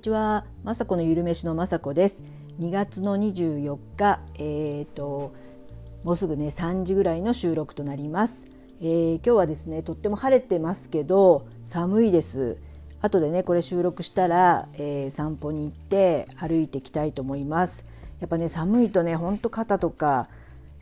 にちは、まさこのゆるめしのまさこです。2月の24日、えーと、もうすぐね3時ぐらいの収録となります、えー、今日はですねとっても晴れてますけど寒いです。後でねこれ収録したら、えー、散歩に行って歩いていきたいと思います。やっぱね寒いとねほんと肩とか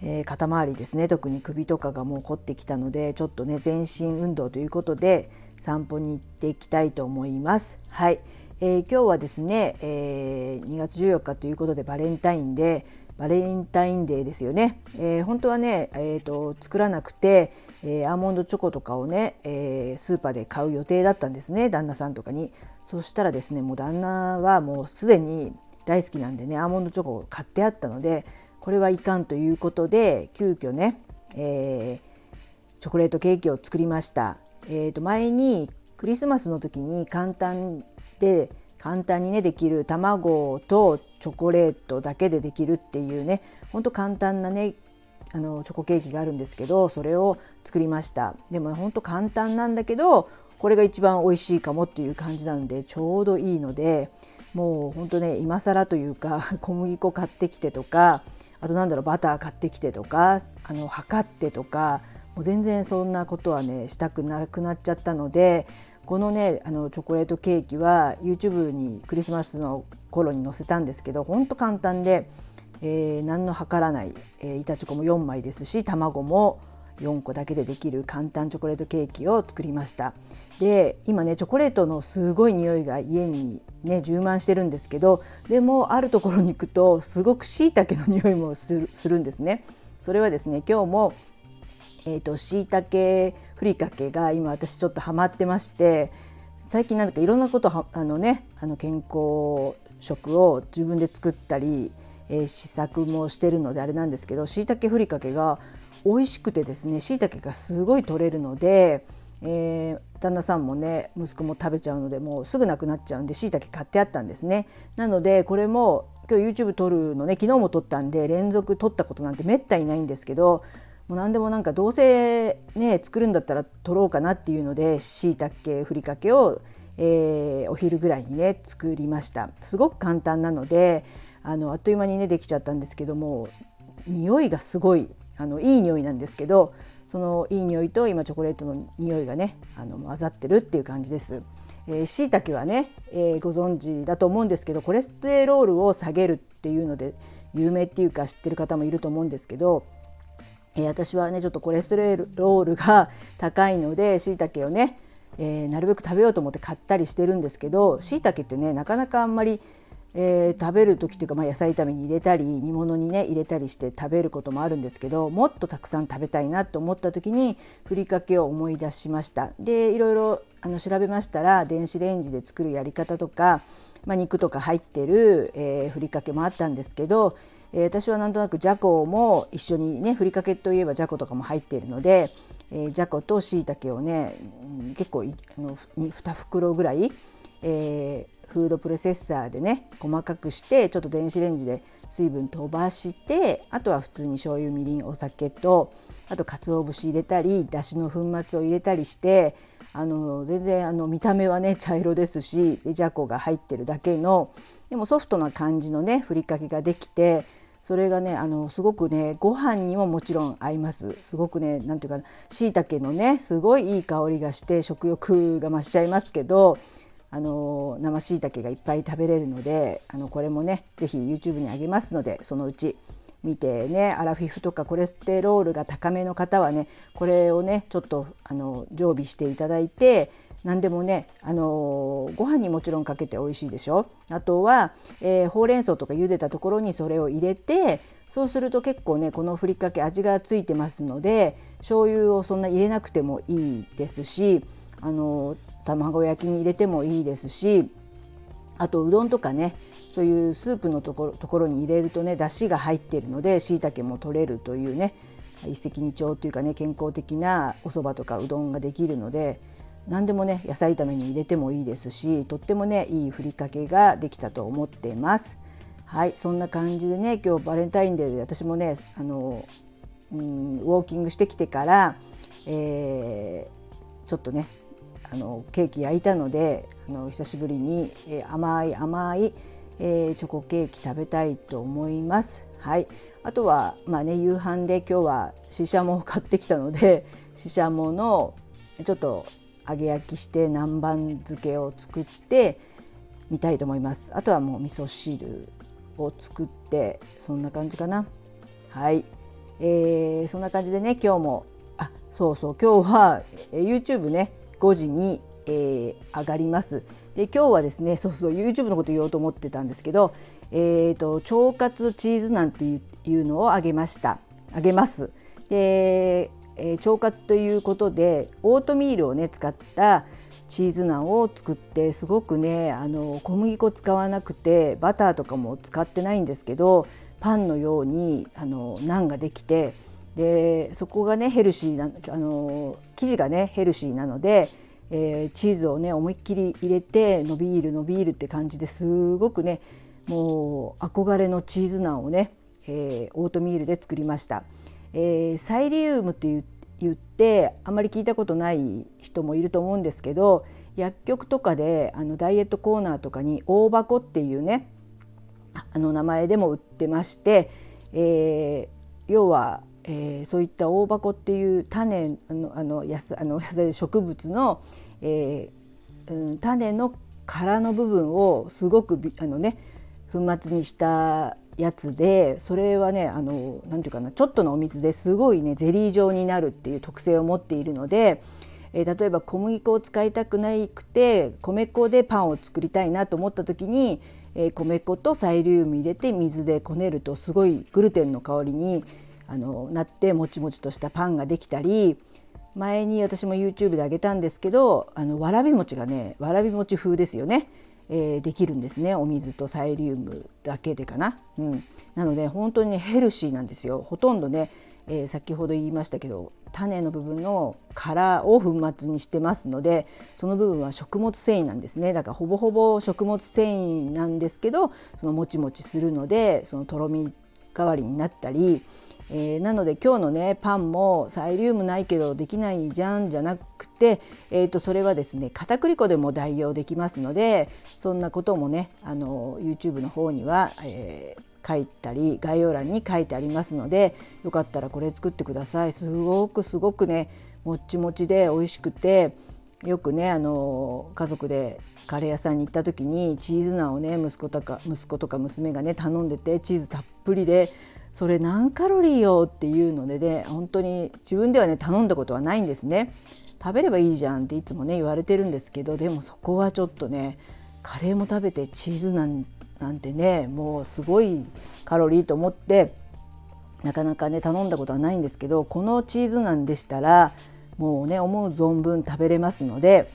えー、肩周りですね特に首とかがもう凝ってきたのでちょっとね全身運動ということで散歩に行っていきたいと思います。はい、えー、今日はですね、えー、2月14日ということでバレンタインデーバレンタインデーですよね、えー、本当はね、えーと、作らなくて、え、アーモンドチョコとかをね、え、スーパーで買う予定だったんですね旦那さんとかにそしたらですねもう旦那はもうすでに大好きなんでねアーモンドチョコを買ってあったのでこれはいかんということで急遽ね、え、チョコレートケーキを作りました。えー、と前にクリスマスの時に簡単で簡単にねできる卵とチョコレートだけでできるっていうねほんと簡単なねあのチョコケーキがあるんですけどそれを作りました。でもほんと簡単なんだけどこれが一番美味しいかもっていう感じなのでちょうどいいのでもうほんとね今更というか 小麦粉買ってきてとかあとなんだろうバター買ってきてとかあの測ってとかもう全然そんなことはねしたくなくなっちゃったのでこのねあのチョコレートケーキは YouTube にクリスマスの頃に載せたんですけどほんと簡単で、えー、何の計らない、えー、板チョコも4枚ですし卵も4個だけでできる簡単チョコレートケーキを作りました。で今ねチョコレートのすごい匂いが家にね充満してるんですけどでもあるところに行くとすごくしいたけの匂いもするするんですね。それはですね今日もえーと、しいたけふりかけが今私ちょっとハマってまして最近なんかいろんなことあのねあの健康食を自分で作ったり、えー、試作もしてるのであれなんですけどしいたけふりかけが美味しくてですねしいたけがすごい取れるので、えー、旦那さんもね息子も食べちゃうのでもうすぐなくなっちゃうんでしいたけ買ってあったんですね。なのでこれも今日 YouTube 撮るのね昨日も撮ったんで連続撮ったことなんてめったにないんですけどもう何でもなんかどうせね作るんだったら取ろうかなっていうのでしいたけふりかけを、えー、お昼ぐらいにね作りましたすごく簡単なのであのあっという間にねできちゃったんですけども匂いがすごいあのいい匂いなんですけどそのいい匂いと今チョコレートの匂いがねあの混ざってるっていう感じです。しいたけはね、えー、ご存知だと思うんですけどコレステロールを下げるっていうので有名っていうか知ってる方もいると思うんですけどえ、私はねちょっとコレステロールが高いのでしいたけをね、えー、なるべく食べようと思って買ったりしてるんですけどしいたけってねなかなかあんまり、えー、食べる時っていうか、まあ、野菜炒めに入れたり煮物にね入れたりして食べることもあるんですけどもっとたくさん食べたいなと思った時にふりかけを思い出しました。でいろいろあの調べましたら電子レンジで作るやり方とか、まあ、肉とか入ってる、え、ふりかけもあったんですけどえー、私はなんとなくじゃこも一緒にねふりかけといえばじゃことかも入っているので、えー、じゃことしいたけをね、うん、結構あの 2, 2袋ぐらい、えー、フードプロセッサーでね細かくしてちょっと電子レンジで水分飛ばしてあとは普通に醤油みりんお酒とあと鰹節入れたりだしの粉末を入れたりしてあの全然あの見た目はね茶色ですしじゃこが入ってるだけのでもソフトな感じのねふりかけができてそれがねあのすごくねご飯にももちろん合います。すごくね何ていうかしいたけのねすごいいい香りがして食欲が増しちゃいますけどあの生しいたけがいっぱい食べれるのであのこれもね是非 YouTube にあげますのでそのうち。見てねアラフィフとかコレステロールが高めの方はねこれをねちょっとあの常備していただいて何でもね、あのー、ご飯にもちろんかけて美味しいでしょ。あとは、えー、ほうれん草とか茹でたところにそれを入れてそうすると結構ねこのふりかけ味がついてますので醤油をそんな入れなくてもいいですし、あのー、卵焼きに入れてもいいですしあとうどんとかねそういうスープのところところに入れるとねだしが入ってるのでしいたけも取れるというね一石二鳥というかね健康的なお蕎麦とかうどんができるので何でもね野菜炒めに入れてもいいですしとってもねいいふりかけができたと思っています。はいそんな感じでね今日バレンタインデーで私もねあの、うん、ウォーキングしてきてから、えー、ちょっとねあのケーキ焼いたのであの久しぶりに、えー、甘い甘い、えー、チョコケーキ食べたいと思います。はい、あとは、まあね、夕飯で今日はししゃもを買ってきたのでししゃものちょっと揚げ焼きして南蛮漬けを作ってみたいと思います。あとはもう味噌汁を作ってそんな感じかな。はい、えー、そんな感じでね今日もあそうそう今日は YouTube ね5時に、えー、上がります。で今日はですねそうそう YouTube のこと言おうと思ってたんですけど、えーと、腸活チーズなんていうのをあげましたあげます。で、えー、腸活ということでオートミールをね使ったチーズナンを作ってすごくねあの小麦粉使わなくてバターとかも使ってないんですけどパンのようにあのナンができてでそこがねヘルシーなあの生地がねヘルシーなので、えー、チーズをね思いっきり入れて伸びる伸びるって感じですごくねもう憧れのチーズナンをね、えー、オートミールで作りました。えー、サイリウムって言ってあまり聞いたことない人もいると思うんですけど薬局とかであのダイエットコーナーとかに大箱っていうねあの名前でも売ってまして、えー、要はえー、そういった大箱っていう種のあの野菜あの野菜植物の、えーうん、種の殻の部分をすごくあのね粉末にしたやつでそれはねあのなんていうかなちょっとのお水ですごいねゼリー状になるっていう特性を持っているので、えー、例えば小麦粉を使いたくないくて米粉でパンを作りたいなと思った時に、えー、米粉とサイリウム入れて水でこねるとすごいグルテンの香りにあのなってもちもちとしたパンができたり前に私も YouTube であげたんですけどあのわらび餅がねわらび餅風ですよね、えー、できるんですね。お水とサイリウムだけでかな。うん、なので本当にねヘルシーなんですよ。ほとんどね、えー、先ほど言いましたけど種の部分の殻を粉末にしてますのでその部分は食物繊維なんですね。だからほぼほぼ食物繊維なんですけどそのもちもちするのでそのとろみ代わりになったりえー、なので今日のねパンもサイリウムないけどできないじゃんじゃなくて、えー、とそれはですね片栗粉でも代用できますのでそんなこともねあの YouTube の方には、えー、書いたり概要欄に書いてありますのでよかったらこれ作ってください。すごくすごくねもっちもちで美味しくてよくねあの家族でカレー屋さんに行った時にチーズナンをね息子とか息子とか娘がね頼んでてチーズたっぷりでそれ何カロリーよっていうのでね本当に自分ではね頼んだことはないんですね。食べればいいじゃんっていつもね言われてるんですけどでもそこはちょっとねカレーも食べてチーズなんなんてねもうすごいカロリーと思ってなかなかね頼んだことはないんですけどこのチーズナンでしたらもうね思う存分食べれますので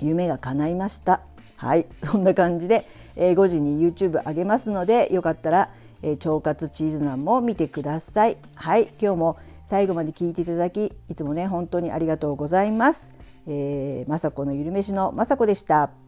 夢が叶いましたはい そんな感じで、えー、5時に YouTube 上げますのでよかったらえー、腸活チーズナンも見てください。はい、今日も最後まで聞いていただきいつもね本当にありがとうございます。えー、まさこのゆるめしのまさこでした。